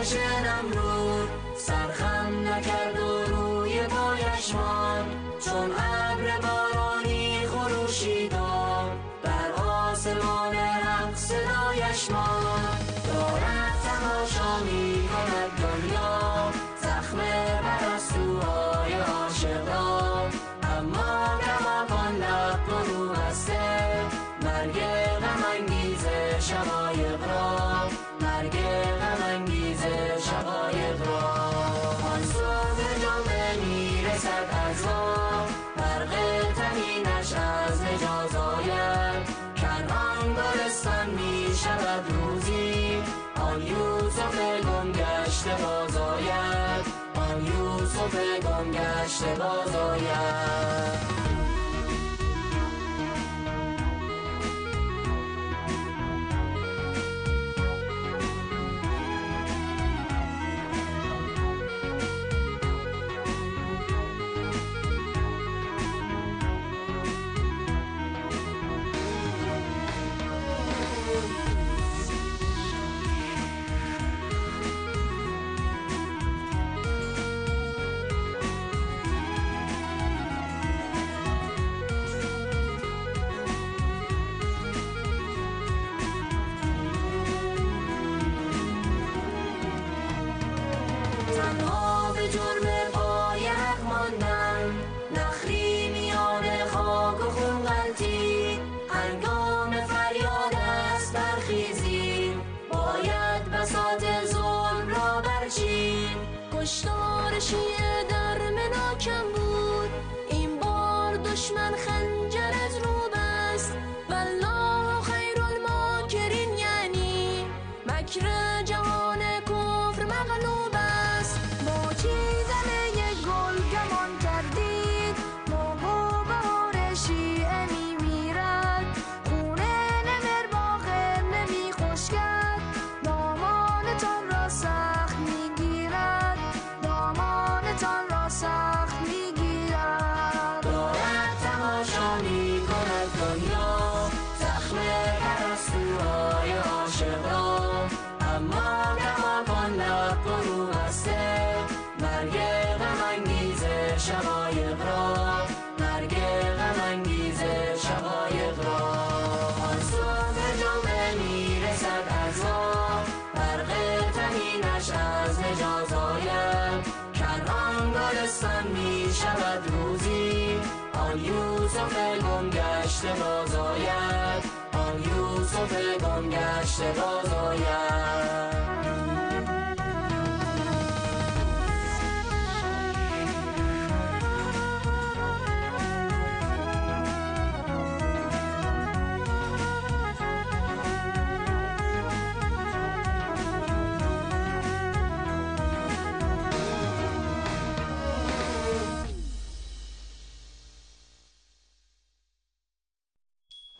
آتش نمرود سرخم نکرد و روی پایش ماند. چون ابر بارانی خروشید در آسمان حق صدایش ماند. دارد تماشا می کند دنیا زخم پرستوهای عاشق را اما کماکان لب فرو بسته مرگ غم انگیز می‌رسد از ما برق تنینش از حجاز آید. کنعان گلستان می شود روزی آن یوسف گم گشته باز آید. آن یوسف گم گشته باز آید. برچید کشتار شیعه در مناکم بود. این بار دشمن خنجر حجاز آید کنعان گلستان می شود روزی. آن یوسف گم گشته باز آید آن یوسف گم گشته باز آید